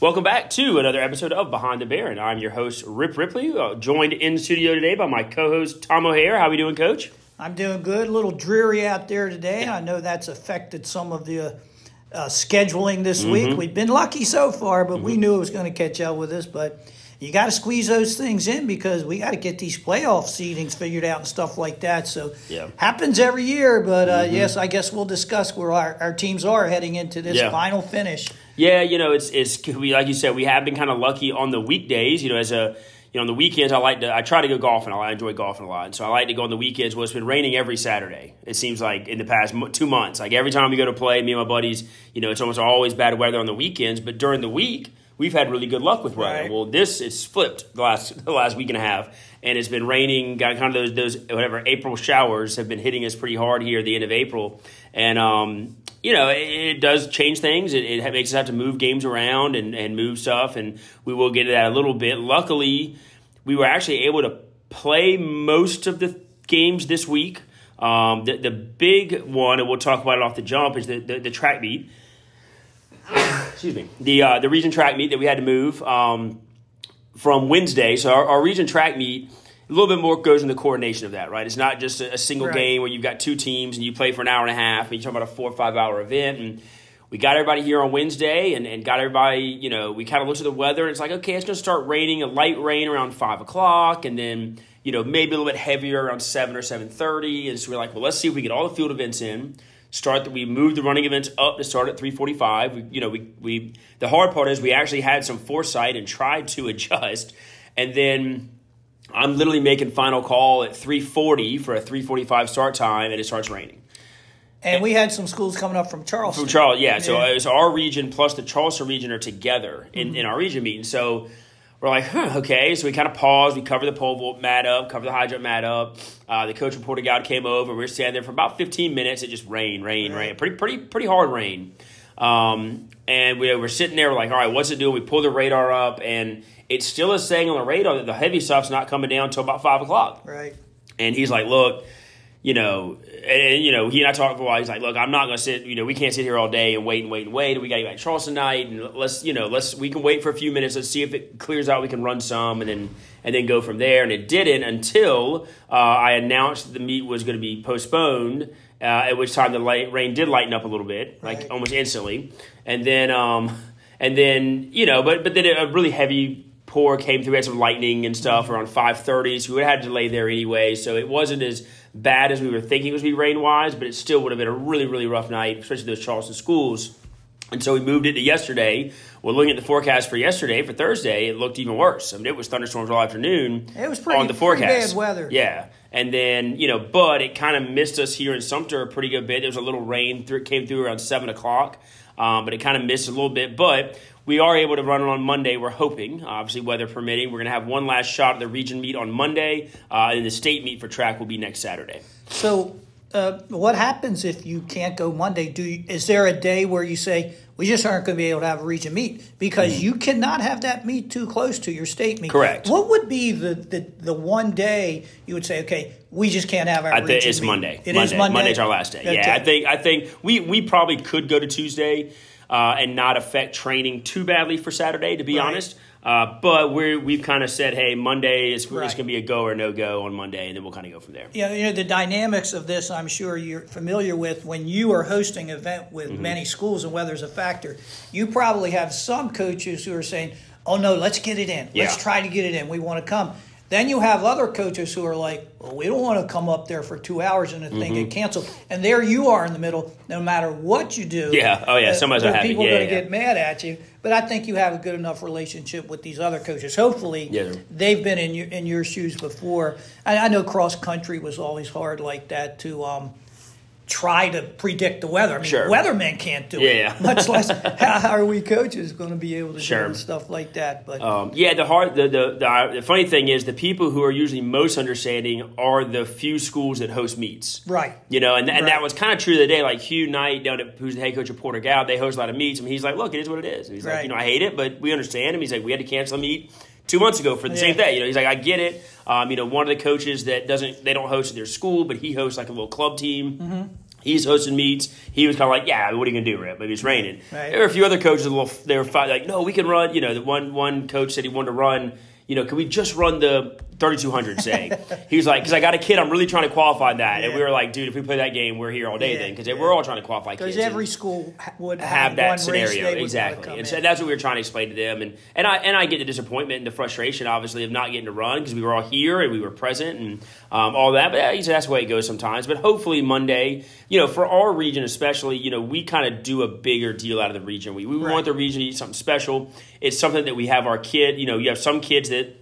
Welcome back to another episode of Behind the Baron. I'm your host, Rip Ripley, uh, joined in studio today by my co-host, Tom O'Hare. How are we doing, Coach? I'm doing good. A little dreary out there today. I know that's affected some of the uh, uh, scheduling this Mm-hmm. week. We've been lucky so far, but we knew it was going to catch up with us. But you got to squeeze those things in because we got to get these playoff seedings figured out and stuff like that. So Yeah. Mm-hmm. happens every year. But uh, yes, I guess we'll discuss where our, our teams are heading into this Yeah. final finish. Yeah, you know, it's it's we like you said, we have been kind of lucky on the weekdays. You know, as a you know, on the weekends, I like to I try to go golfing. I enjoy golfing a lot, and so I like to go on the weekends. Well, it's been raining every Saturday. It seems like in the past two months, like every time we go to play, me and my buddies, you know, it's almost always bad weather on the weekends. But during the week, we've had really good luck with weather. Right. Well, this it's flipped the last the last week and a half, and it's been raining. Got kind of those those whatever April showers have been hitting us pretty hard here at the end of April, and um, you know it, does change things. It, it makes us have to move games around and and move stuff, and we will get to that a little bit. Luckily, we were actually able to play most of the games this week. Um, the, the big one, and we'll talk about it off the jump, is the, the, the track meet excuse me, the uh, the region track meet that we had to move um, from Wednesday. So our, our region track meet, a little bit more goes in the coordination of that, right? It's not just a, a single Right. game where you've got two teams and you play for an hour and a half, and you're talking about a four or five hour event. And we got everybody here on Wednesday, and, and got everybody. You know, we kind of looked at the weather. And it's like, okay, it's going to start raining, a light rain around five o'clock, and then you know maybe a little bit heavier around seven or seven thirty. And so we're like, well, let's see if we get all the field events in start that we moved the running events up to start at 345 we, you know we, we the hard part is we actually had some foresight and tried to adjust and then i'm literally making final call at 340 for a 345 start time and it starts raining And we had some schools coming up from Charleston. from Charles, yeah. So Yeah. it's our region plus the Charleston region are together in, in our region meeting. So we're like, huh, okay. So we kind of paused. We covered the pole vault mat up, covered the high jump mat up. Uh, the coach reported out came over. We were standing there for about 15 minutes. It just rained, rain, rain. Pretty, pretty, pretty hard rain. Um, and we were sitting there, we're like, all right, what's it doing? We pull the radar up, and it still is saying on the radar that the heavy stuff's not coming down until about 5 o'clock. Right. And he's like, look, you know, and, and, you know, he and I talked for a while. He's like, look, I'm not going to sit, you know, we can't sit here all day and wait and wait and wait. We got to get back to Charleston night, and let's, you know, let's we can wait for a few minutes. Let's see if it clears out. We can run some, and then and then go from there. And it didn't until uh, I announced that the meet was going to be postponed. Uh, at which time the light, rain did lighten up a little bit, like Right. almost instantly, and then um, and then you know, but but then a really heavy pour came through. We had some lightning and stuff around five thirty, so we would have had to delay there anyway. So it wasn't as bad as we were thinking it was be rain wise, but it still would have been a really really rough night, especially those Charleston schools. And so we moved it to yesterday. Well, looking at the forecast for yesterday, for Thursday, it looked even worse. I mean, it was thunderstorms all afternoon. It was pretty- on the pretty forecast. bad weather. Yeah, and then you know, but it kind of missed us here in Sumter a pretty good bit. There was a little rain through, it came through around seven o'clock, um, but it kind of missed a little bit. But we are able to run it on Monday. We're hoping, obviously, weather permitting. We're going to have one last shot at the region meet on Monday, uh, and the state meet for track will be next Saturday. So, uh, what happens if you can't go Monday? Do you, is there a day where you say we just aren't going to be able to have a region meet because you cannot have that meet too close to your state meet? Correct. What would be the, the, the one day you would say, okay, we just can't have our I think it's meet? Monday. It Monday. is Monday. Monday's our last day. Yeah, I think I think we we probably could go to Tuesday uh, and not affect training too badly for Saturday, to be Right. honest. Uh, but we're we've kind of said, hey, Monday is Right. going to be a go or no go on Monday, and then we'll kind of go from there. Yeah, you know the dynamics of this. I'm sure you're familiar with when you are hosting an event with Mm-hmm. many schools and weather's a factor. You probably have some coaches who are saying, "Oh no, let's get it in. Let's try to get it in. We want to come." Then you have other coaches who are like, "Well, we don't want to come up there for two hours and the thing Mm-hmm. get canceled." And there you are in the middle. No matter what you do, Yeah. Oh, yeah. Somebody's not happy. People Yeah, are going to yeah. get mad at you. But I think you have a good enough relationship with these other coaches. Hopefully, Yeah. they've been in your in your shoes before. I, I know cross country was always hard like that to um, try to predict the weather. I mean, Sure. weathermen can't do Yeah, it. yeah. Much less how are we coaches going to be able to Sure. do stuff like that. But Um, yeah, the hard the, the the the funny thing is the people who are usually most understanding are the few schools that host meets. right, You know, and, and that was kind of true the day. Like Hugh Knight, down at, who's the head coach of Porter-Gaud, they host a lot of meets. and he's like, "Look, it is what it is." And he's like, Right. "You know, I hate it, but we understand him." He's like, "We had to cancel a meet two months ago for the same thing." You know, he's like, "I get it." Um, you know, one of the coaches that doesn't they don't host at their school, but he hosts like a little club team. Mm-hmm. He's hosting meets. He was kind of like, "Yeah, what are you gonna do, Rip? Maybe it's raining." Right. There were a few other coaches. A little, they were fi- like, "No, we can run." You know, the one one coach said he wanted to run. You know, can we just run the 3200? Say he was like, "Because I got a kid, I'm really trying to qualify that." And we were like, "Dude, if we play that game, we're here all day Yeah, then." Because yeah. we're all trying to qualify kids. Because every school would have that scenario exactly, and so that's what we were trying to explain to them, and and I and I get the disappointment and the frustration, obviously, of not getting to run because we were all here and we were present and um, all that. But yeah, that's the way it goes sometimes. But hopefully Monday, you know, for our region especially, you know, we kind of do a bigger deal out of the region. We we Right. want the region to eat something special. It's something that we have our kid. You know, you have some kids that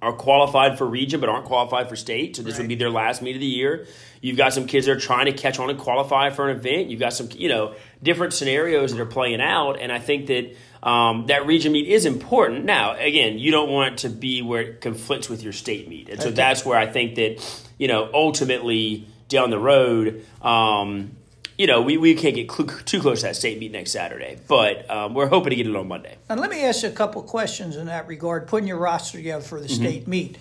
are qualified for region but aren't qualified for state. So this would be their last meet of the year. You've got some kids that are trying to catch on and qualify for an event. You've got some, you know, different scenarios that are playing out, and I think that um, that region meet is important. Now, again, you don't want it to be where it conflicts with your state meet, and so Okay. that's where I think that you know ultimately down the road. Um, you know, we, we can't get cl- too close to that state meet next Saturday, but um, we're hoping to get it on Monday. Now, let me ask you a couple questions in that regard. Putting your roster together for the Mm-hmm. state meet,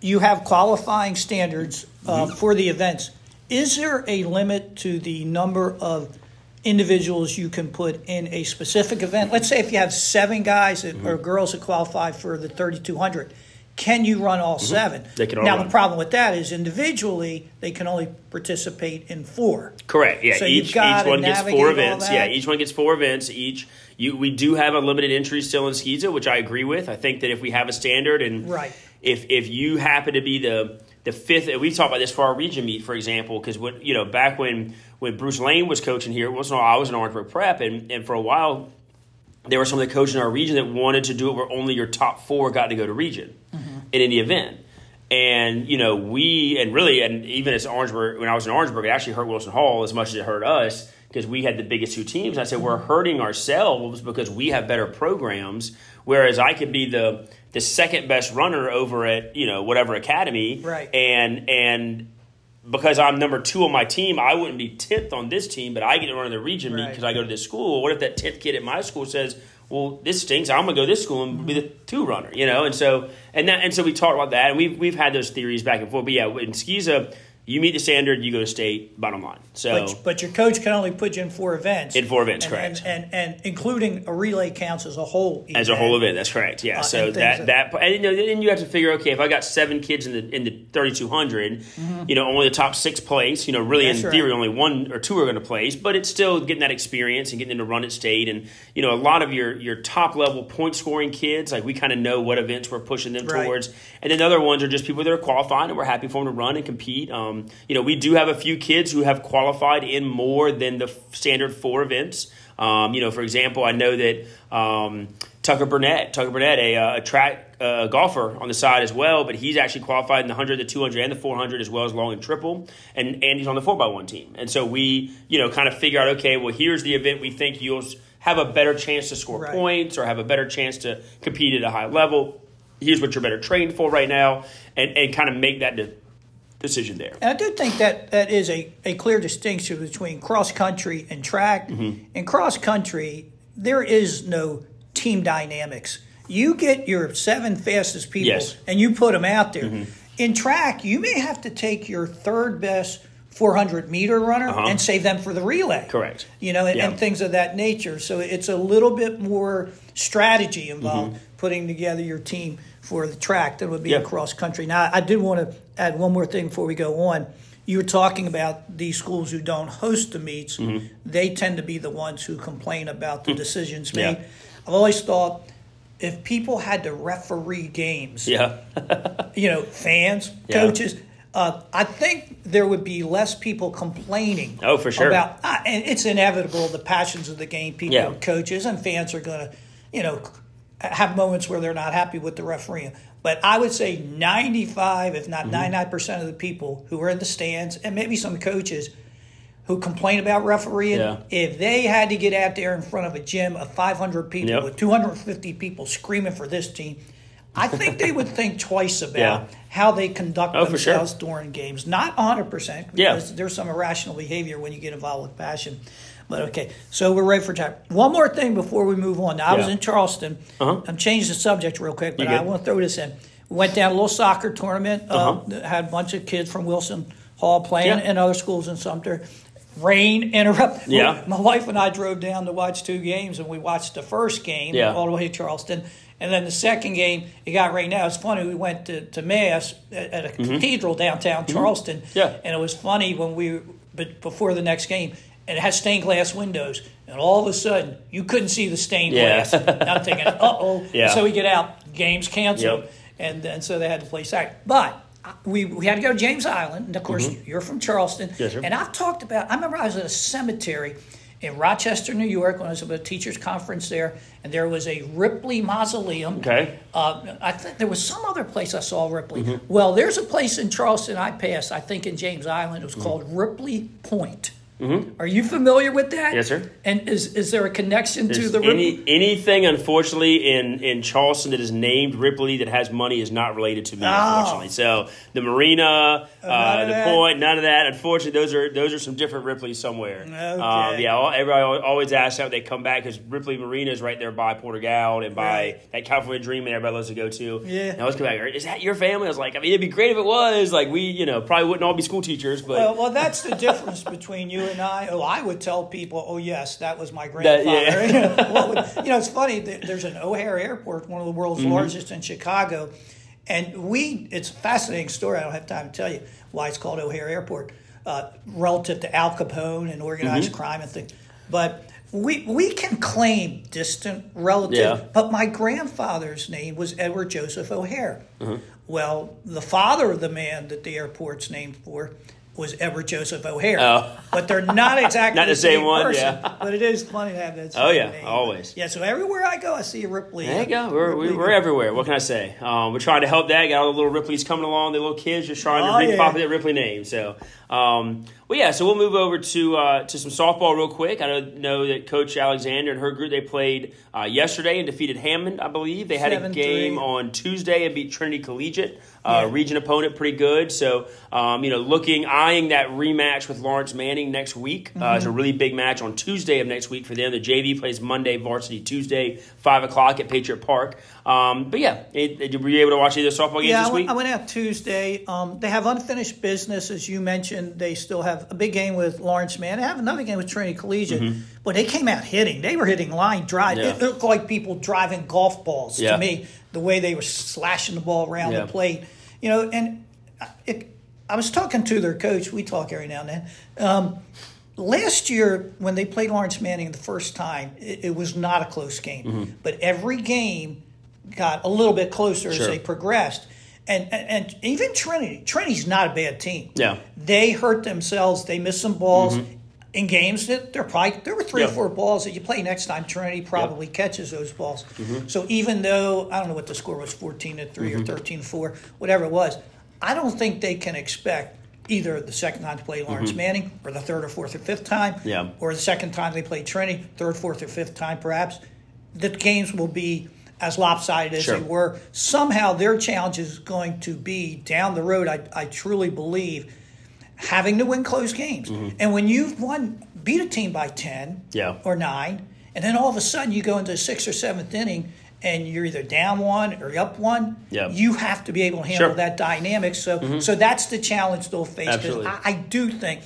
you have qualifying standards uh, Mm-hmm. for the events. Is there a limit to the number of individuals you can put in a specific event? Let's say if you have seven guys that, Mm-hmm. or girls that qualify for the 3200, can you run all seven? Mm-hmm. They can all now, run. the problem with that is individually, they can only participate in four. Correct. Yeah. So each each one gets four events. Yeah. Each one gets four events. Each you we do have a limited entry still in SCISA, which I agree with. I think that if we have a standard and Right. if if you happen to be the the fifth, and we've talked about this for our region meet, for example, because what you know back when when Bruce Lane was coaching here, once in a while I was in Orangeburg Prep, and and for a while there were some of the coaches in our region that wanted to do it where only your top four got to go to region in any event. And you know, we and really, and even as Orangeburg, when I was in Orangeburg, it actually hurt Wilson Hall as much as it hurt us because we had the biggest two teams. I said we're hurting ourselves because we have better programs, whereas I could be the the second best runner over at you know whatever academy, Right. And and because I'm number two on my team, I wouldn't be tenth on this team, but I get to run in the region meet Right. because I go to this school. What if that tenth kid at my school says, "Well, this stinks. I'm gonna go to this school and be the two runner," you know? And so and that and so we talked about that, and we've we've had those theories back and forth. But yeah, in SCISA, you meet the standard, you go to state. Bottom line. So But, but your coach can only put you in four events. In four events, and, correct. And, and, and including a relay counts as a whole. as a whole event, that's correct. Yeah. Uh, so that that and you know, then you have to figure, okay, if I got seven kids in the in the thirty you know, only the top six place. You know, really Mm-hmm. That's in right. theory, only one or two are going to place, but it's still getting that experience and getting them to run at state. And you know, a lot of your your top level point scoring kids, like we kind of know what events we're pushing them Right. towards, and then the other ones are just people that are qualified and we're happy for them to run and compete. Um, you know, we do have a few kids who have qualified in more than the standard four events. Um, you know, for example, I know that um, Tucker Burnett, Tucker Burnett, a, uh, a track uh, golfer on the side as well, but he's actually qualified in the 100, the 200, and the 400 as well as long and triple, and and he's on the 4x1 team. And so we, you know, kind of figure out, okay, well, here's the event we think you'll have a better chance to score Right. points or have a better chance to compete at a high level. Here's what you're better trained for right now, and, and kind of make that de- decision there. And I do think that that is a, a clear distinction between cross country and track. Mm-hmm. In cross country, there is no team dynamics. You get your seven fastest people Yes. Mm-hmm. and you put them out there. In track, you may have to take your third best 400 meter runner Uh-huh. and save them for the relay. Correct. You know, and, Yeah. and things of that nature. So it's a little bit more strategy involved putting together your team for the track that would be in Mm-hmm. Cross country. Now, I did want to add one more thing before we go on. You were talking about these schools who don't host the meets. Mm-hmm. They tend to be the ones who complain about the decisions Hmm. Yeah. made. I've always thought if people had to referee games, Yeah. you know, fans, Yeah. coaches. Uh, I think there would be less people complaining. Oh, for sure. About uh, and it's inevitable the passions of the game. People, Yeah. coaches, and fans are going to, you know, have moments where they're not happy with the refereeing. But I would say ninety-five, if Mm-hmm. not ninety-nine percent of the people who are in the stands, and maybe some coaches who complain about refereeing, Yeah. if they had to get out there in front of a gym of 500 people Yep. with 250 people screaming for this team, I think they would think twice about Yeah. how they conduct Oh, for sure. themselves during games. Not 100%, Yeah. because there's some irrational behavior when you get involved with passion. But okay, so we're ready for time. One more thing before we move on. Now, I was in Charleston. Uh-huh. I'm changing the subject real quick, but I want to throw this in. We went down a little soccer tournament. uh Uh-huh. that had a bunch of kids from Wilson Hall playing Yeah. and other schools in Sumter. rain interrupted. Yeah. My wife and I drove down to watch two games, and we watched the first game Yeah. all the way to Charleston. And then the second game, it got rained out. It's funny, we went to, to Mass at, at a cathedral downtown Charleston. Mm-hmm. Yeah. And it was funny when we, but before the next game, and it has stained glass windows. And all of a sudden, you couldn't see the stained Yeah. glass. I'm thinking, uh oh. Yeah. So we get out, game's canceled. Yep. And, and so they had to play Saturday. But uh, we, we had to go to James Island. And of course, you're from Charleston. Mm-hmm. Yes, sir. And I've talked about, I remember I was at a cemetery in Rochester, New York, when I was at a teacher's conference there, and there was a Ripley mausoleum. Okay. Uh, I think there was some other place I saw Ripley. Mm-hmm. Well, there's a place in Charleston I passed, I think in James Island. It was called Ripley Point. Are you familiar with that? Mm-hmm. Yes, sir. And is is there a connection to There's the Ripley? any anything, unfortunately, in in Charleston that is named Ripley that has money is not related to me, Oh. unfortunately. So the marina, uh, the point, none of that. Unfortunately, those are those are some different Ripleys somewhere. Okay. Um, yeah, all- everybody always asks how they come back because Ripley Marina is right there by Porter-Gaud and by Right. that California Dream that everybody loves to go to. Yeah. And I always come back. Is that your family? I was like, I mean, it'd be great if it was. Like we, you know, probably wouldn't all be school teachers, but Well, well, that's the difference between you and I. Oh, I would tell people, "Oh, yes, that was my grandfather." yeah. you, know, would- you know, it's funny. There's an O'Hare Airport, one of the world's Mm-hmm. largest in Chicago, and we. It's a fascinating story. I don't have time to tell you why it's called O'Hare Airport, uh, relative to Al Capone and organized Mm-hmm. crime and things. But we we can claim distant relative. Yeah. But my grandfather's name was Edward Joseph O'Hare. Mm-hmm. Well, the father of the man that the airport's named for was Edward Joseph O'Hare. Oh. But they're not exactly Not the same one, person. yeah. But it is funny to have that. Oh, yeah, name. always. Yeah. So everywhere I go, I see a Ripley. There you go. We're, Ripley- we're everywhere. What can I say? Um, we're trying to help that. Got all the little Ripleys coming along. The little kids just trying Oh, to yeah. repopulate Ripley name. So, um, well, yeah. So we'll move over to uh, to some softball real quick. I know, that Coach Alexander and her group they played uh, yesterday and defeated Hammond. I believe they had a 7-3. game on Tuesday and beat Trinity Collegiate, uh, Yeah. region opponent, pretty good. So, um, you know, looking eyeing that rematch with Laurence Manning next week. Uh, it's a really big match on Tuesday of next week for them. The JV plays Monday, varsity Tuesday, five o'clock at Patriot Park. Um, but yeah, it, were you able to watch either softball games Yeah, I this went, week? I went out Tuesday. Um, they have unfinished business, as you mentioned. They still have a big game with Lawrence Man. They have another game with Trinity Collegiate. But they came out hitting. They were hitting line drive. Mm-hmm. Yeah. It looked like people driving golf balls Yeah. to me. The way they were slashing the ball around Yeah. the plate, you know. And it, I was talking to their coach. We talk every now and then. Um, last year, when they played Laurence Manning the first time, it, it was not a close game. Mm-hmm. But every game got a little bit closer Sure. as they progressed. And, and and even Trinity, Trinity's not a bad team. Yeah. they hurt themselves. They missed some balls in games that they're probably there were three Yeah. or four balls that you play next time. Trinity probably catches those balls. Mm-hmm. So even though I don't know what the score was, fourteen to 3 Mm-hmm. or 13-4, whatever it was, I don't think they can expect either the second time to play Laurence Manning or the third or fourth or fifth time, Mm-hmm. Yeah. or the second time they play Trinity, third, fourth, or fifth time perhaps. The games will be as lopsided as Sure. they were. Somehow their challenge is going to be down the road. I, I truly believe having to win close games. And when you've won, beat a team by ten Mm-hmm. Yeah. or nine, and then all of a sudden you go into the sixth or seventh inning and you're either down one or up one, Yeah. you have to be able to handle Sure. that dynamic. So, so that's the challenge they'll face. 'cause Absolutely. I, I do think,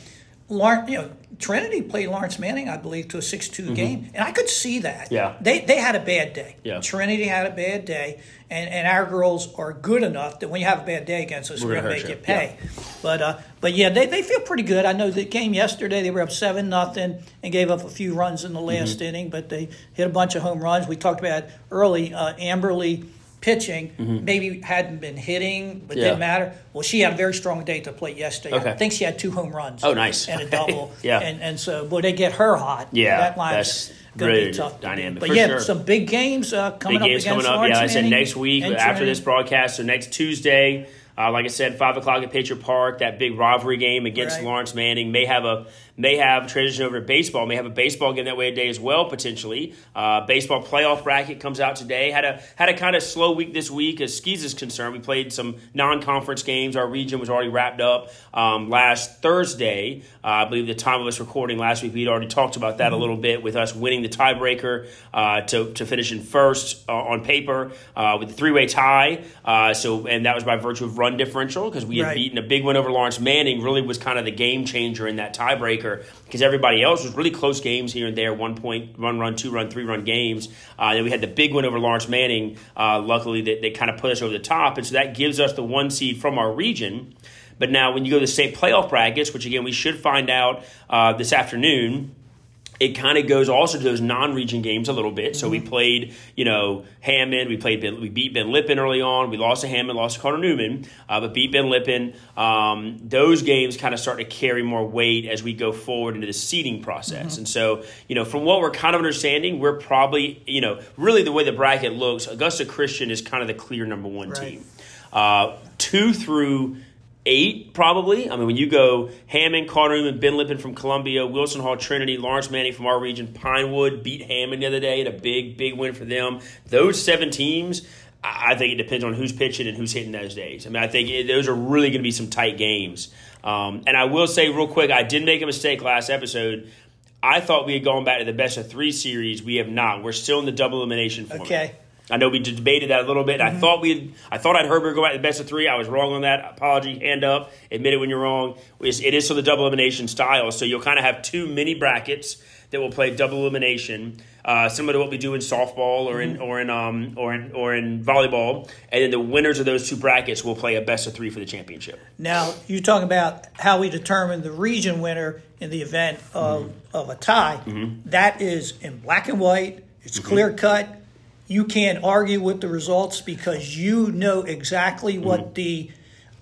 you know, Trinity played Laurence Manning, I believe, to a six-two game, and I could see that. Mm-hmm. Yeah. they they had a bad day. Yeah. Trinity had a bad day, and, and our girls are good enough that when you have a bad day against us, We're going to make you. you pay. But uh, but yeah, they, they feel pretty good. I know the game yesterday they were up seven nothing and gave up a few runs in the last Mm-hmm. inning, but they hit a bunch of home runs. We talked about early uh, Amberly pitching maybe hadn't been hitting but Mm-hmm. Yeah. didn't matter well she had a very strong day to play yesterday Okay. i think she had two home runs Oh, nice. and a double Yeah. and and so boy they get her hot Yeah, that line's that's gonna be tough to dynamic, but yeah sure. some big games uh, coming Big up games against coming up. Yeah, I said next week after this broadcast. So next Tuesday, uh, like I said, five o'clock at Patriot Park. That big rivalry game against Right. Laurence Manning may have a may have transition over to baseball. May have a baseball game that way today as well potentially. Uh, baseball playoff bracket comes out today. Had a had a kind of slow week this week as skis is concerned. We played some non conference games. Our region was already wrapped up um, last Thursday. Uh, I believe the time of us recording last week we'd already talked about that a little bit with us winning the tiebreaker uh, to to finish in first uh, on paper uh, with the three way tie. Uh, so and that was by virtue of running run differential because we had Right. beaten a big win over Laurence Manning. Really was kind of the game changer in that tiebreaker because everybody else was really close games here and there, one point, one run, two run, three run games. Uh, then we had the big win over Laurence Manning. Uh, luckily, that they kind of put us over the top, and so that gives us the one seed from our region. But now, when you go to the state playoff brackets, which again we should find out uh, this afternoon, it kind of goes also to those non-region games a little bit. So we played, you know, Hammond. We played, ben, we beat Ben Lippen early on. We lost to Hammond, lost to Cardinal Newman, uh, but beat Ben Lippen. Um, those games kind of start to carry more weight as we go forward into the seeding process. And so, you know, from what we're kind of understanding, we're probably, you know, really the way the bracket looks, Augusta Christian is kind of the clear number one Right. team. Uh, two through eight, probably. I mean, when you go Hammond, Cardinal Newman, Ben Lippen from Columbia, Wilson Hall, Trinity, Laurence Manning from our region, Pinewood beat Hammond the other day in a big, big win for them. Those seven teams. I I think it depends on who's pitching and who's hitting those days. I mean, I think it, those are really going to be some tight games. Um, and I will say real quick, I did make a mistake last episode. I thought we had gone back to the best of three series. We have not. We're still in the double elimination format. Okay. I know we debated that a little bit. I mm-hmm. thought we, I thought I'd heard we were going to the best of three. I was wrong on that. Apology, hand up. Admit it when you're wrong. It's- It is still the double elimination style, so you'll kind of have two mini brackets that will play double elimination, uh, similar to what we do in softball or in mm-hmm. or in um or in or in volleyball. And then the winners of those two brackets will play a best of three for the championship. Now, you talk about how we determine the region winner in the event of, mm-hmm. of a tie. That is in black and white, it's clear cut. You can't argue with the results because you know exactly mm-hmm. what the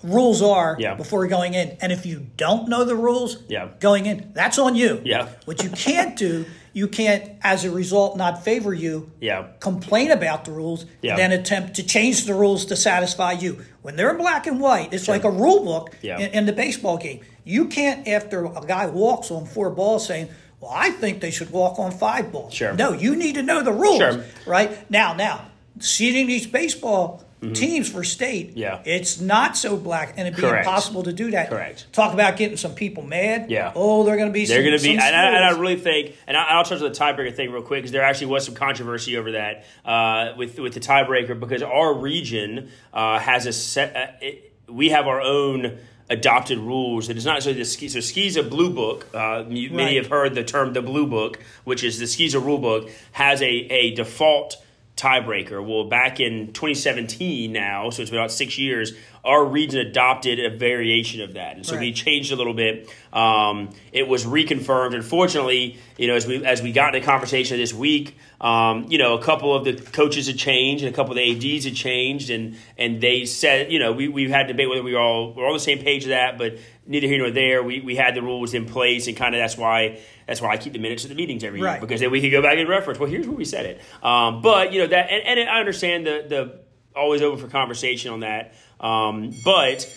rules are Yeah. before going in. And if you don't know the rules Yeah. going in, that's on you. Yeah. What you can't do, you can't, as a result, not favor you Yeah. complain about the rules, Yeah. and then attempt to change the rules to satisfy you. When they're in black and white, it's like a rule book in, in the baseball game. You can't, after a guy walks on four balls, saying, "Well, I think they should walk on five balls." Sure. No, you need to know the rules, Sure. right? Now, now, seeding these baseball. Teams for state, Mm-hmm. Yeah. it's not so black, and it'd be Correct. impossible to do that. Correct. Talk about getting some people mad. Yeah. Oh, they're going to be. They're going to be, and I, and I really think, and I, I'll touch on the tiebreaker thing real quick because there actually was some controversy over that uh, with with the tiebreaker because our region uh, has a set. Uh, it, we have our own adopted rules. It is not necessarily the ski. So SCISA blue book. Uh, Many Right. have heard the term the blue book, which is the SCISA rule book has a a default tiebreaker. Well, back in 2017 now, so it's been about six years, our region adopted a variation of that. And so we changed a little bit. Um, it was reconfirmed. Unfortunately, you know, as we as we got into conversation this week, um, you know, a couple of the coaches had changed and a couple of the ads had changed, and and they said, you know, we we had debate whether we were all we're all on the same page of that, but neither here nor there. We we had the rules in place, and kind of that's why that's why I keep the minutes of the meetings every year because then we could go back and reference. Well, here's where we said it. Um, but you know that, and, and I understand the the always open for conversation on that. Um, but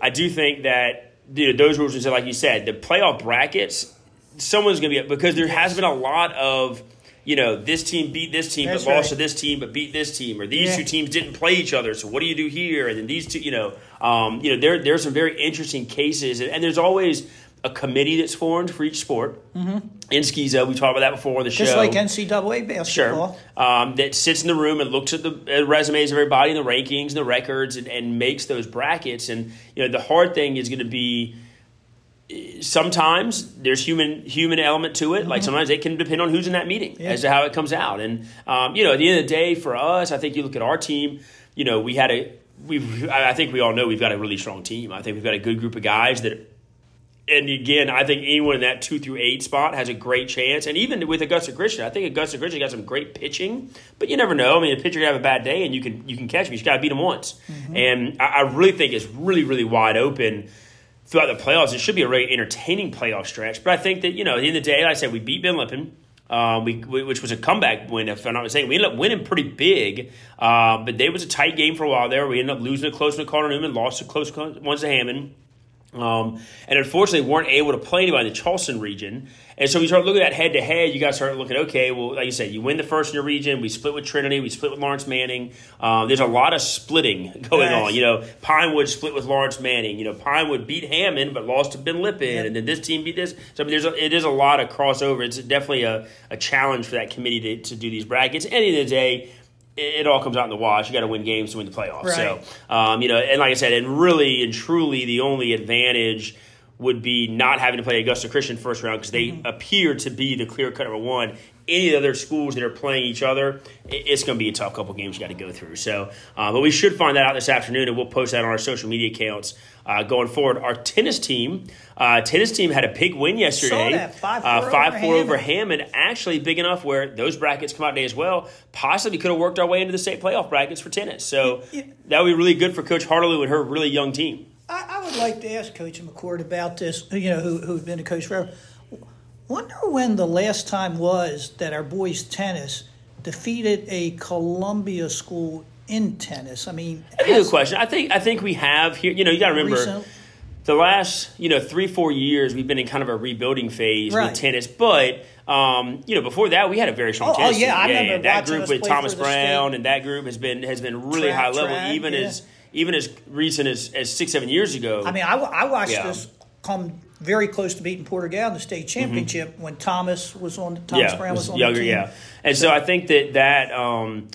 I do think that you know, those rules, like you said, the playoff brackets, someone's going to be because there has been a lot of. You know, this team beat this team, That's but lost right. to this team, but beat this team, or these Yeah. two teams didn't play each other. So what do you do here? And then these two, you know, um, you know, there there's some very interesting cases, and, and there's always a committee that's formed for each sport. Mm-hmm. In SCISA, we talked about that before on the show. just show. like NCAA basketball. Sure. Um, that sits in the room and looks at the resumes of everybody and the rankings and the records and, and makes those brackets. And you know, the hard thing is going to be eh, sometimes there's human human element to it. Like sometimes it can depend on who's in that meeting Mm-hmm. Yeah. as to how it comes out. And um, you know, at the end of the day, for us, I think you look at our team. You know, we had a we. I think we all know we've got a really strong team. I think we've got a good group of guys that and again, I think anyone in that two through eight spot has a great chance. And even with Augusta Christian, I think Augusta Christian got some great pitching, but you never know. I mean, a pitcher can have a bad day, and you can you can catch him. You just got to beat him once. And I, I really think it's really really wide open throughout the playoffs. It should be a really entertaining playoff stretch. But I think that you know, at the end of the day, like I said we beat Ben Lippen. Uh, we, we- which was a comeback win, if I'm not mistaken. We ended up winning pretty big, uh, but there was a tight game for a while there. We ended up losing a close one to Cardinal Newman, lost a close ones to Hammond. Um, and unfortunately, weren't able to play anybody in the Charleston region. And so we start looking at head to head. You guys start looking, okay, well, like you said, you win the first in your region. We split with Trinity. We split with Laurence Manning. Um, there's a lot of splitting going on. You know, Pinewood split with Laurence Manning. You know, Pinewood beat Hammond but lost to Ben Lippen, and then this team beat this. So I mean, there's a, it is a lot of crossover. It's definitely a, a challenge for that committee to, to do these brackets. At the end of the day, it, all comes out in the wash. You got to win games to win the playoffs. Right. So, um, you know, and like I said, and really and truly, the only advantage would be not having to play Augusta Christian first round because they appear to be the clear cut number one. Any other schools that are playing each other, it's going to be a tough couple games you got to go through. So, uh, but we should find that out this afternoon, and we'll post that on our social media accounts uh, going forward. Our tennis team, uh, tennis team had a big win yesterday. that, 5-4 uh, over five four over Hammond. Hammond, actually big enough where those brackets come out today as well. Possibly could have worked our way into the state playoff brackets for tennis. So Yeah. that would be really good for Coach Hartley and her really young team. I, I would like to ask Coach McCord about this, you know, who, who's been a coach forever. Wonder when the last time was that our boys' tennis defeated a Columbia school in tennis. I mean, That's a good question. I think I think we have here. You know, you got to remember Recent- the last you know three four years we've been in kind of a rebuilding phase Right. with tennis, but. Um, you know, before that, we had a very strong Oh, oh, yeah, team. I remember that group with Thomas Brown and that group has been has been really Track, high level, track, even yeah. as even as recent as, as six seven years ago. I mean, I, I watched Yeah. us come very close to beating Porter-Gaud in the state championship when Thomas was on. Thomas Mm-hmm. yeah, Brown was, was on younger, the team. yeah. And so I think that that um,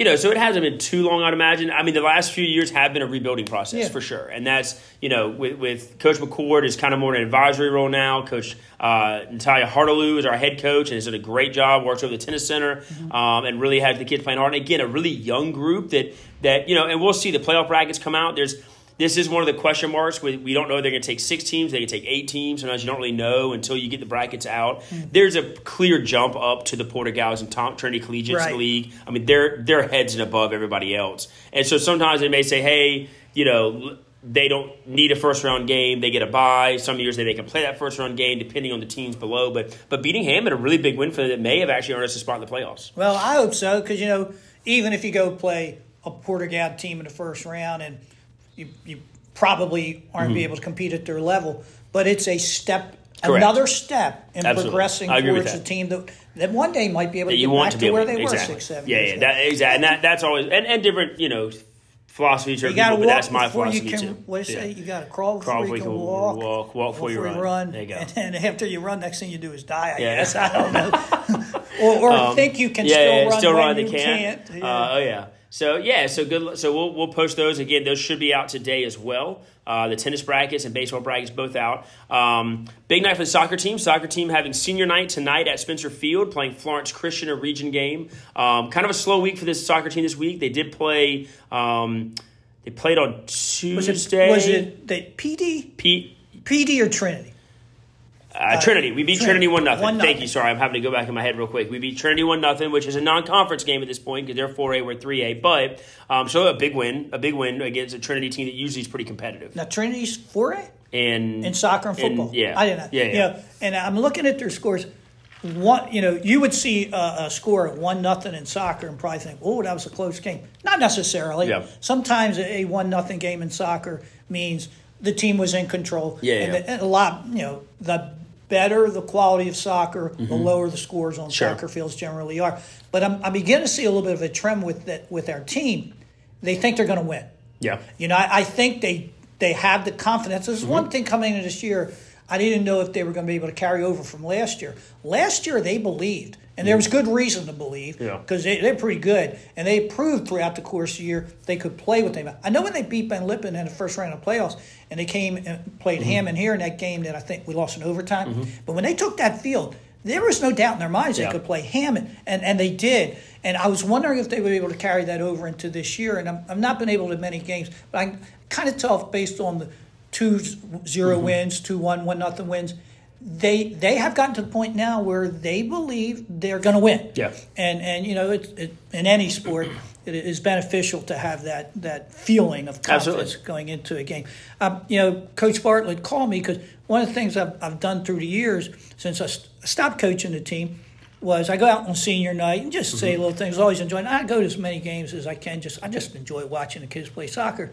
you know, so it hasn't been too long. I'd imagine. I mean, the last few years have been a rebuilding process Yeah. for sure, and that's you know, with, with Coach McCord is kind of more an advisory role now. Coach uh, Natalia Hartaloo is our head coach and has done a great job. Works over the tennis center Mm-hmm. um, and really has the kids playing hard. And again, a really young group that that you know, and we'll see the playoff brackets come out. There's this is one of the question marks. We, we don't know if they're going to take six teams. They can take eight teams. Sometimes you don't really know until you get the brackets out. Hmm. There's a clear jump up to the Porter-Gauds and Tom, Trinity Collegiate Right. League. I mean, they're they're heads and above everybody else. And so sometimes they may say, hey, you know, they don't need a first round game. They get a bye. Some years they, they can play that first round game depending on the teams below. But but beating Hammond, a really big win for them that may have actually earned us a spot in the playoffs. Well, I hope so because you know, even if you go play a Porter-Gaud team in the first round, and you, you probably aren't be able to compete at their level, but it's a step, Mm-hmm. Correct. another step in Absolutely. progressing I agree with towards a team that that one day might be able to that get want back to to, where able- they exactly. were six, seven yeah, years yeah, ago. that, exactly. And that, that's always and, and different, you know, philosophies You got to but walk that's my before you philosophy can. too. What do you Yeah. say? You got to crawl before Crawl you can you walk. walk, walk before you run. There you go. And then after you run, next thing you do is die. I Yeah. guess I don't know. or or think you can yeah, still yeah, run still when run. They you can't. can't. Uh, oh yeah. So yeah, so good. So we'll we'll post those again. Those should be out today as well. Uh, the tennis brackets and baseball brackets both out. Um, big night for the soccer team. Soccer team having senior night tonight at Spencer Field, playing Florence Christian, a region game. Um, kind of a slow week for this soccer team this week. They did play. Um, they played on was Tuesday. it was it the PD Pete, PD or Trinity? Uh, Trinity. We beat Trinity one nothing. Thank you. Sorry, I'm having to go back in my head real quick. We beat Trinity one nothing, which is a non-conference game at this point because they're four A, we're three A. But um, so a big win, a big win against a Trinity team that usually is pretty competitive. Now Trinity's four A And in soccer and football. yeah, I didn't know. Yeah, yeah. You know, and I'm looking at their scores. One, you know, you would see a, a score of one nothing in soccer and probably think, "Oh, that was a close game." Not necessarily. Yeah. Sometimes a one nothing game in soccer means the team was in control. Yeah, and, yeah. the- and a lot, you know, the better the quality of soccer, the lower the scores on Mm-hmm. Sure. soccer fields generally are. But I'm, I'm beginning to see a little bit of a trend with that with our team. They think they're going to win. Yeah. You know, I, I think they they have the confidence. There's Mm-hmm. one thing coming into this year. I didn't know if they were going to be able to carry over from last year. Last year they believed, and there was good reason to believe Mm-hmm. Yeah. because they, they're pretty good, and they proved throughout the course of the year they could play with them. I know when they beat Ben Lippen in the first round of playoffs, and they came and played Mm-hmm. Hammond here in that game that I think we lost in overtime. But when they took that field, there was no doubt in their minds Yeah. they could play Hammond, and, and they did. And I was wondering if they would be able to carry that over into this year. And I'm, I've not been able to many games, but I kind of tell based on the two zero Mm-hmm. wins, two one, one nothing wins. They they have gotten to the point now where they believe they're going to win. Yeah. And and you know it, it in any sport it is beneficial to have that that feeling of confidence Absolutely. going into a game. Um, you know, Coach Bartlett called me because one of the things I've, I've done through the years since I st- stopped coaching the team was I go out on senior night and just say little things. Always enjoying. I go to as many games as I can. Just I just enjoy watching the kids play soccer.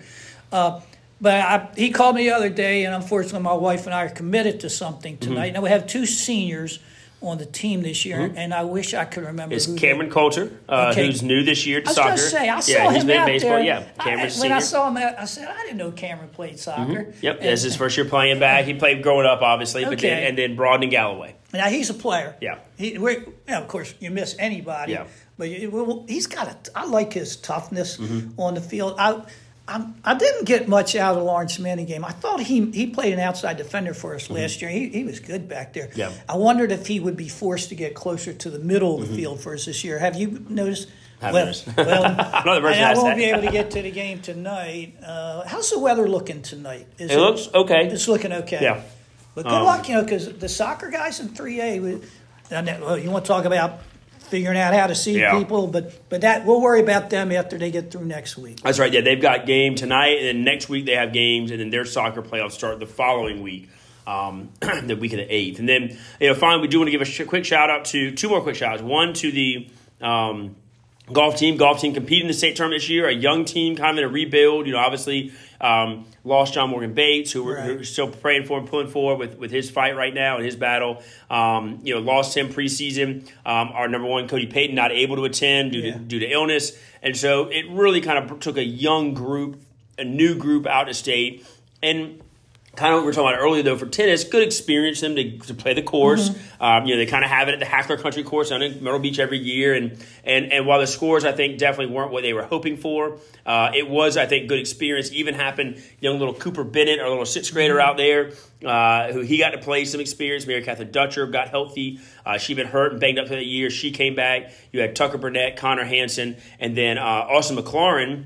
Uh, but I, he called me the other day, and unfortunately, my wife and I are committed to something tonight. Now we have two seniors on the team this year, and I wish I could remember. They- Cameron Coulter, uh, Okay. who's new this year to I was soccer. going to say, I saw yeah, him he's been baseball. there. Yeah, I- Cameron's when I saw him, I said, I didn't know Cameron played soccer. Yep, And- this is his first year playing back. He played growing up, obviously, but then Okay. and then Broad and Galloway. Now he's a player. Yeah. He, we're, yeah, of course, you miss anybody. Yeah. But it- well, he's got a. I like his toughness Mm-hmm. on the field. I, I I didn't get much out of the Laurence Manning game. I thought he he played an outside defender for us last year. He he was good back there. Mm-hmm. Yeah. I wondered if he would be forced to get closer to the middle of the field for us this year. Have you noticed? Mm-hmm. Well, noticed. well, Not and I won't be able to get to the game tonight. Uh, how's the weather looking tonight? Is It looks okay. It's looking okay. Yeah. But good Um, luck, you know, because the soccer guys in 3A, we- well, you want to talk about figuring out how to see Yeah. people, but but that we'll worry about them after they get through next week. That's right. Yeah, they've got game tonight, and then next week they have games, and then their soccer playoffs start the following week, um, the week of the eighth. And then, you know, finally, we do want to give a sh- quick shout out to two more quick shout outs. One to the um, golf team. Golf team competed in the state tournament this year. A young team, kind of in a rebuild. You know, obviously um, lost John Morgan Bates, who we're, Right. who we're still praying for and pulling for with, with his fight right now and his battle. Um, you know, lost him preseason. Um, our number one, Cody Payton, not able to attend due Yeah. to due to illness, and so it really kind of took a young group, a new group out of state, and kind of what we were talking about earlier though for tennis, good experience them to, to play the course. Um, you know, they kind of have it at the Hackler Country Course down in Myrtle Beach every year, and and and while the scores I think definitely weren't what they were hoping for, uh, it was I think good experience. Even happened, young little Cooper Bennett, our little sixth grader out there, uh, who he got to play some experience. Mary Catherine Dutcher got healthy. Uh, she'd been hurt and banged up for the year. She came back. You had Tucker Burnett, Connor Hansen, and then uh, Austin McLaurin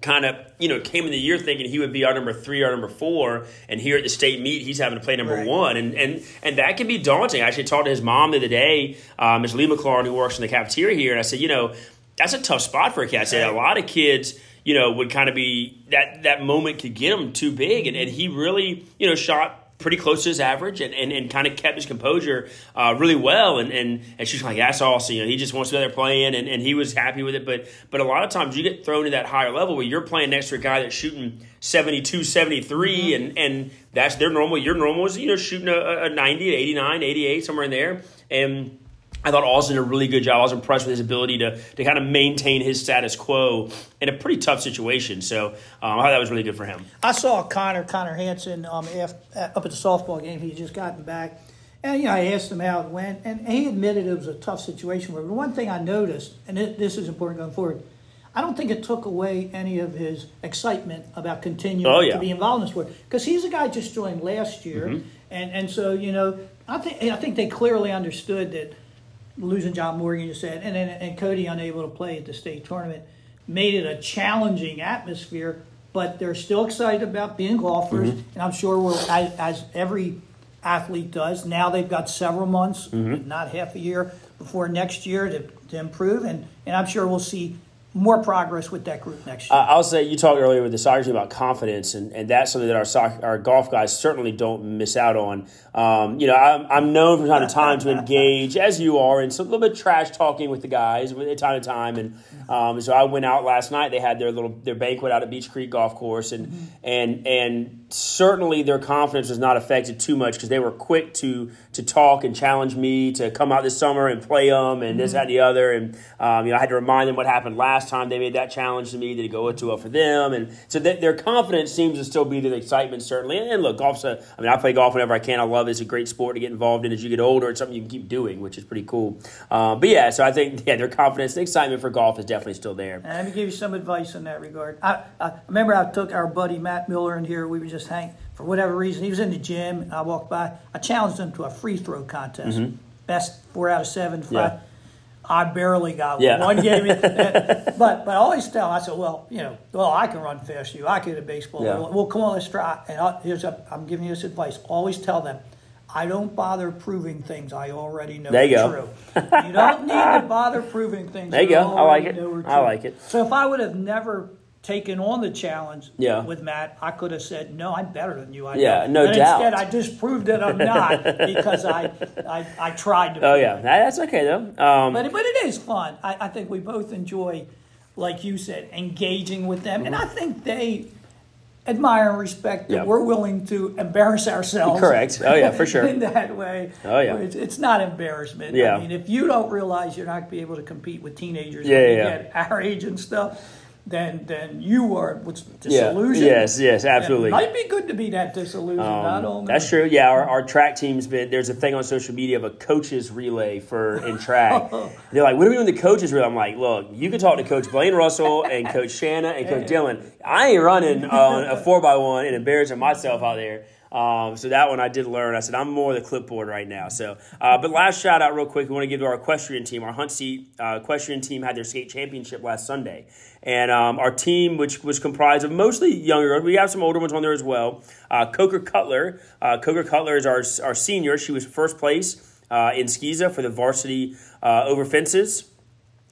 kind of you know came in the year thinking he would be our number three or number four, and here at the state meet he's having to play number Right. one, and and and that can be daunting. I actually talked to his mom the other day, uh, Miss Lee McLaurin, who works in the cafeteria here, and I said, you know, that's a tough spot for a kid. I said a lot of kids. You know, would kind of be that that moment could get him too big, and, and he really, you know, shot pretty close to his average and, and, and kind of kept his composure uh, really well. And, and, and she's like, that's awesome. You know, he just wants to go there playing and, and he was happy with it. But, but a lot of times you get thrown to that higher level where you're playing next to a guy that's shooting 72, 73 and, and that's their normal. Your normal is, you know, shooting a, a 90, 89, 88, somewhere in there. And, I thought Austin did a really good job. I was impressed with his ability to, to kind of maintain his status quo in a pretty tough situation. So um, I thought that was really good for him. I saw Connor Connor Hansen um, af up at the softball game. He just gotten back, and you know I asked him how it went, and he admitted it was a tough situation. But one thing I noticed, and this is important going forward, I don't think it took away any of his excitement about continuing Oh, yeah. to be involved in the sport because he's a guy just joined last year, Mm-hmm. and and so you know I think I think they clearly understood that losing John Morgan, you said, and then and Cody unable to play at the state tournament made it a challenging atmosphere. But they're still excited about being golfers, Mm-hmm. and I'm sure we'll, as, as every athlete does. Now they've got several months, Mm-hmm. not half a year, before next year to, to improve, and, and I'm sure we'll see more progress with that group next year. Uh, I'll say you talked earlier with the soccer team about confidence, and, and that's something that our soccer, our golf guys certainly don't miss out on. Um, you know, I'm, I'm known from time to time to engage, as you are, in some little bit of trash talking with the guys from time to time. And um, so I went out last night. They had their little their banquet out at Beech Creek Golf Course, and and and certainly their confidence was not affected too much because they were quick to to talk and challenge me to come out this summer and play them and this that and the other. And um, you know, I had to remind them what happened last time they made that challenge to me. Did it go too well for them? And so th- their confidence seems to still be the excitement certainly. And look, golf's a. I mean, I play golf whenever I can. I love it. It's a great sport to get involved in as you get older. It's something you can keep doing, which is pretty cool. Um, but yeah, so I think yeah, their confidence, the excitement for golf is definitely still there. And let me give you some advice in that regard. I, I remember I took our buddy Matt Miller in here. We were just hanging for whatever reason. He was in the gym. I walked by. I challenged him to a free throw contest. Best four out of seven. Five. Mm-hmm. Yeah. I barely got Yeah. one. One gave me, but but I always tell. I said, well, you know, well, I can run fast. You, I can hit a baseball. Yeah. Well, come on, let's try. And here's a, I'm giving you this advice. Always tell them. I don't bother proving things I already know There you are go. true. you don't need to bother proving things. There you go. I like it. I like it. So if I would have never taken on the challenge Yeah. with Matt, I could have said, "No, I'm better than you." I Yeah, know. no and doubt. Instead, I disproved that I'm not because I, I, I tried to. Oh yeah, That- that's okay though. Um, But, but it is fun. I, I think we both enjoy, like you said, engaging with them. And I think they admire and respect that Yeah. we're willing to embarrass ourselves. Correct. Oh, yeah, for sure. in that way. Oh, yeah. It's, it's not embarrassment. Yeah. I mean, if you don't realize you're not going to be able to compete with teenagers Yeah, yeah, get our age and stuff, than than you were with Yeah. disillusioned. Yes. Yes. Absolutely. It might be good to be that disillusioned. I um, don't know. That's true. Yeah, our, our track team's been. There's a thing on social media of a coaches relay for in track. Oh. They're like, "What are we doing the coaches relay?" I'm like, "Look, you can talk to Coach Blaine Russell and Coach Shanna and Coach Dylan. I ain't running on a four x one and embarrassing myself out there." Um, so that one I did learn. I said I'm more the clipboard right now. So, uh, but last shout out real quick. We want to give to our equestrian team. Our Hunt Seat uh, equestrian team had their state championship last Sunday, and um, our team, which was comprised of mostly younger, we have some older ones on there as well. Uh, Coker Cutler, uh, Coker Cutler is our our senior. She was first place uh, in SCISA for the varsity uh, over fences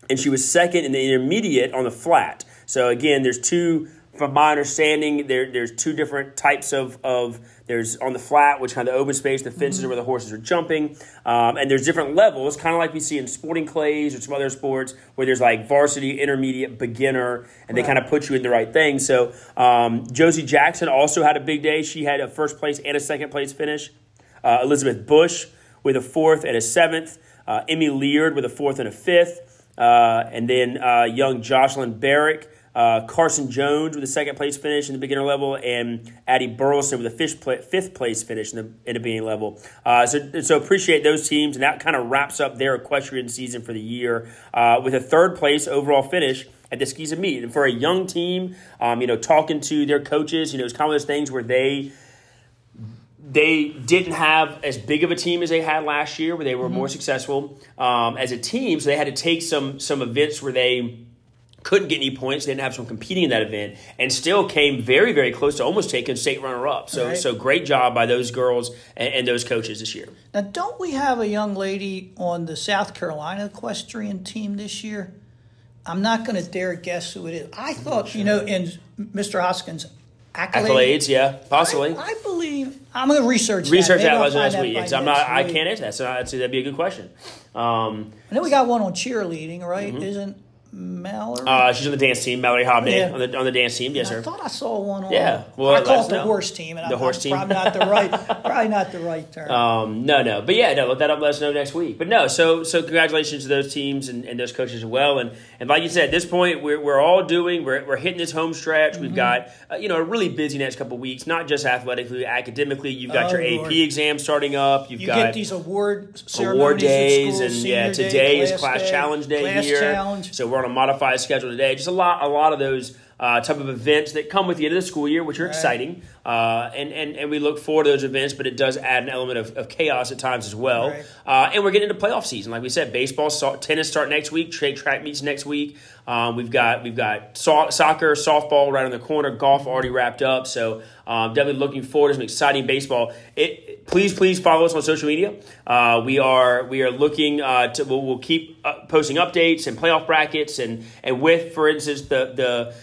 and she was second in the intermediate on the flat. So again, there's two. From my understanding, there there's two different types of of there's on the flat, which kind of the open space, the fences are where the horses are jumping, um, and there's different levels, kind of like we see in sporting clays or some other sports, where there's like varsity, intermediate, beginner, and they kind of put you in the right thing. So um, Josie Jackson also had a big day. She had a first place and a second place finish. Uh, Elizabeth Bush with a fourth and a seventh. Uh, Emmy Leard with a fourth and a fifth. Uh, and then uh, young Jocelyn Barrick. Uh, Carson Jones with a second place finish in the beginner level, and Addie Burleson with a fifth, pla- fifth place finish in the, in the beginning level. Uh, so, so appreciate those teams, and that kind of wraps up their equestrian season for the year uh, with a third place overall finish at the SCISA meet. And for a young team, um, you know, talking to their coaches, you know, it's kind of those things where they they didn't have as big of a team as they had last year, where they were more successful um, as a team. So they had to take some some events where they couldn't get any points, they didn't have someone competing in that event, and still came very very close to almost taking state runner up. So Right. so great job by those girls and, and those coaches this year. Now, don't we have a young lady on the South Carolina equestrian team this year? I'm not going to dare guess who it is. I thought, you know, in Mr. Hoskins' accolade, Accolades, yeah, possibly. I, I believe I'm going to research Research that. that I'll was find last week. I'm not. next I can't answer that. So I'd say that'd be a good question. Um, And then we got one on cheerleading, right? Isn't Mallory? Uh, she's on the dance team, Mallory Hobney Yeah. on the on the dance team. Yes, I sir. thought I saw one on. Yeah, well, I call it the know. horse team, and The I'm, horse team. Probably not the right. probably not the right term. Um, no, no, but yeah, no. Let that up. Let us know next week. But no, so so congratulations to those teams and, and those coaches as well. And and like you said, at this point, we're, we're all doing. We're, we're hitting this home stretch. Mm-hmm. We've got uh, you know a really busy next couple weeks. Not just athletically, academically. You've got Oh, your AP Lord. exam starting up. You've you got get these award ceremonies award days school, and yeah today is class challenge day class here challenge. so we're on a modified schedule today. Just a lot a lot of those uh, type of events that come with the end of the school year which are exciting uh, and, and and we look forward to those events but it does add an element of, of chaos at times as well. Right. uh, and we're getting into playoff season. Like we said baseball so- tennis start next week track track meets next week. Um, we've got we've got so- soccer softball right on the corner golf already wrapped up. So um, definitely looking forward to some exciting baseball. It, please please follow us on social media. Uh, we are we are looking uh, to we'll, we'll keep uh, posting updates and playoff brackets and and with for instance the the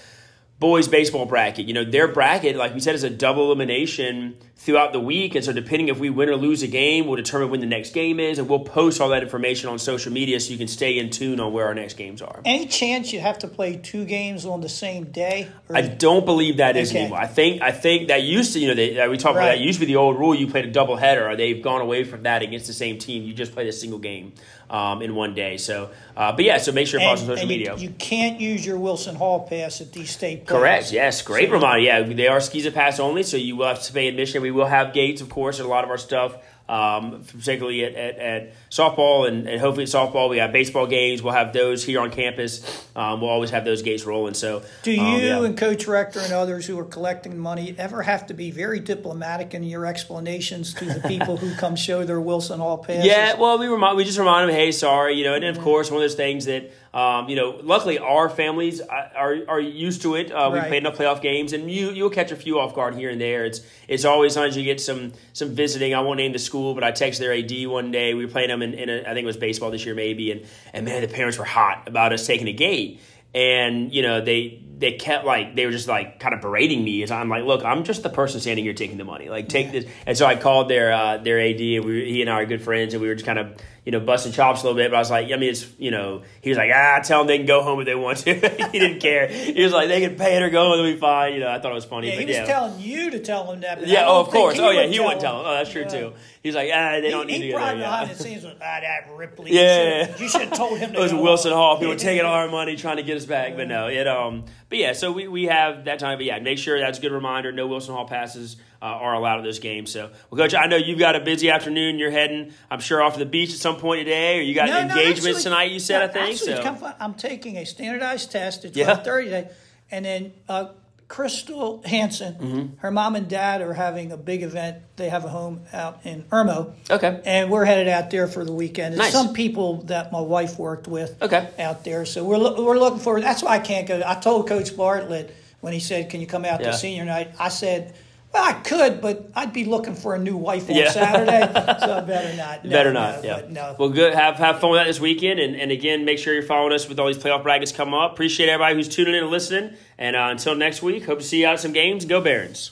boys baseball bracket you know their bracket like we said is a double elimination throughout the week and so depending if we win or lose a game we'll determine when the next game is and we'll post all that information on social media so you can stay in tune on where our next games are Any chance you have to play two games on the same day? I don't believe that is Okay. anymore. I think I think that used to you know they, we talked about that used to be the old rule. You played a double header. They've gone away from that against the same team. You just played a single game um, in one day. So, uh, but yeah. So make sure to follow us on social you- media. You, can't use your Wilson Hall pass at these state. Parks. Correct. Yes. Great reminder. Yeah, they are SCISA pass only, so you will have to pay admission. We will have gates, of course, and a lot of our stuff. Um, particularly at, at, at softball and, and hopefully at softball, we have baseball games. We'll have those here on campus. Um, we'll always have those gates rolling. So, Do you um, yeah. and Coach Rector and others who are collecting money ever have to be very diplomatic in your explanations to the people who come show their Wilson Hall passes? Yeah, well, we remind we just remind them, hey, sorry, you know, and then, of Mm-hmm. course, one of those things that, um, you know, luckily our families are are, are used to it. Uh, We've Right. played enough playoff games, and you you'll catch a few off guard here and there. It's it's always sometimes you get some some visiting. I won't name the school, but I texted their AD one day. We were playing them in, in a, I think it was baseball this year maybe, and and man, the parents were hot about us taking a gate, and you know they they kept like they were just like kind of berating me as I'm like, look, I'm just the person standing here taking the money. Like take this. And so I called their uh, their AD, and we, he and I are good friends, and we were just kind of you know busting chops a little bit. But I was like, I mean, it's you know, he was like, ah, tell them they can go home if they want to. he didn't care. He was like, they can pay it or go home, they'll be fine. You know, I thought it was funny. Yeah, he was yeah. telling you to tell him that. Yeah, oh, of course. Oh, yeah, he wouldn't tell them. Oh, that's true Yeah. too. He's like, ah, they don't need he to there. probably behind the scenes was, ah, that Ripley. Yeah. You should, have told him to It was Wilson home." Hall. People taking all our money, trying to get us back. But no, it um. But yeah, so we, we have that time. But yeah, make sure that's a good reminder. No Wilson Hall passes uh, are allowed in those games. So, well, Coach, I know you've got a busy afternoon. You're heading, I'm sure, off to the beach at some point today, or you got No, no, engagements actually- tonight. You said, no, I think. actually, it's so, kind of fun. I'm taking a standardized test at Yeah. twelve thirty today, and then uh, Crystal Hansen, Mm-hmm. her mom and dad are having a big event. They have a home out in Irmo. Okay. and we're headed out there for the weekend. There's Nice. some people that my wife worked with. Okay. out there, so we're lo- we're looking forward. That's why I can't go. I told Coach Bartlett when he said, "Can you come out Yeah. to senior night?" I said. Well, I could, but I'd be looking for a new wife on Yeah. Saturday, so better not. No, Better no, not, yeah. No. Well, good. Have have fun with that this weekend, and, and again, make sure you're following us with all these playoff brackets coming up. Appreciate everybody who's tuning in and listening. And uh, until next week, hope to see you out at some games. Go Barons!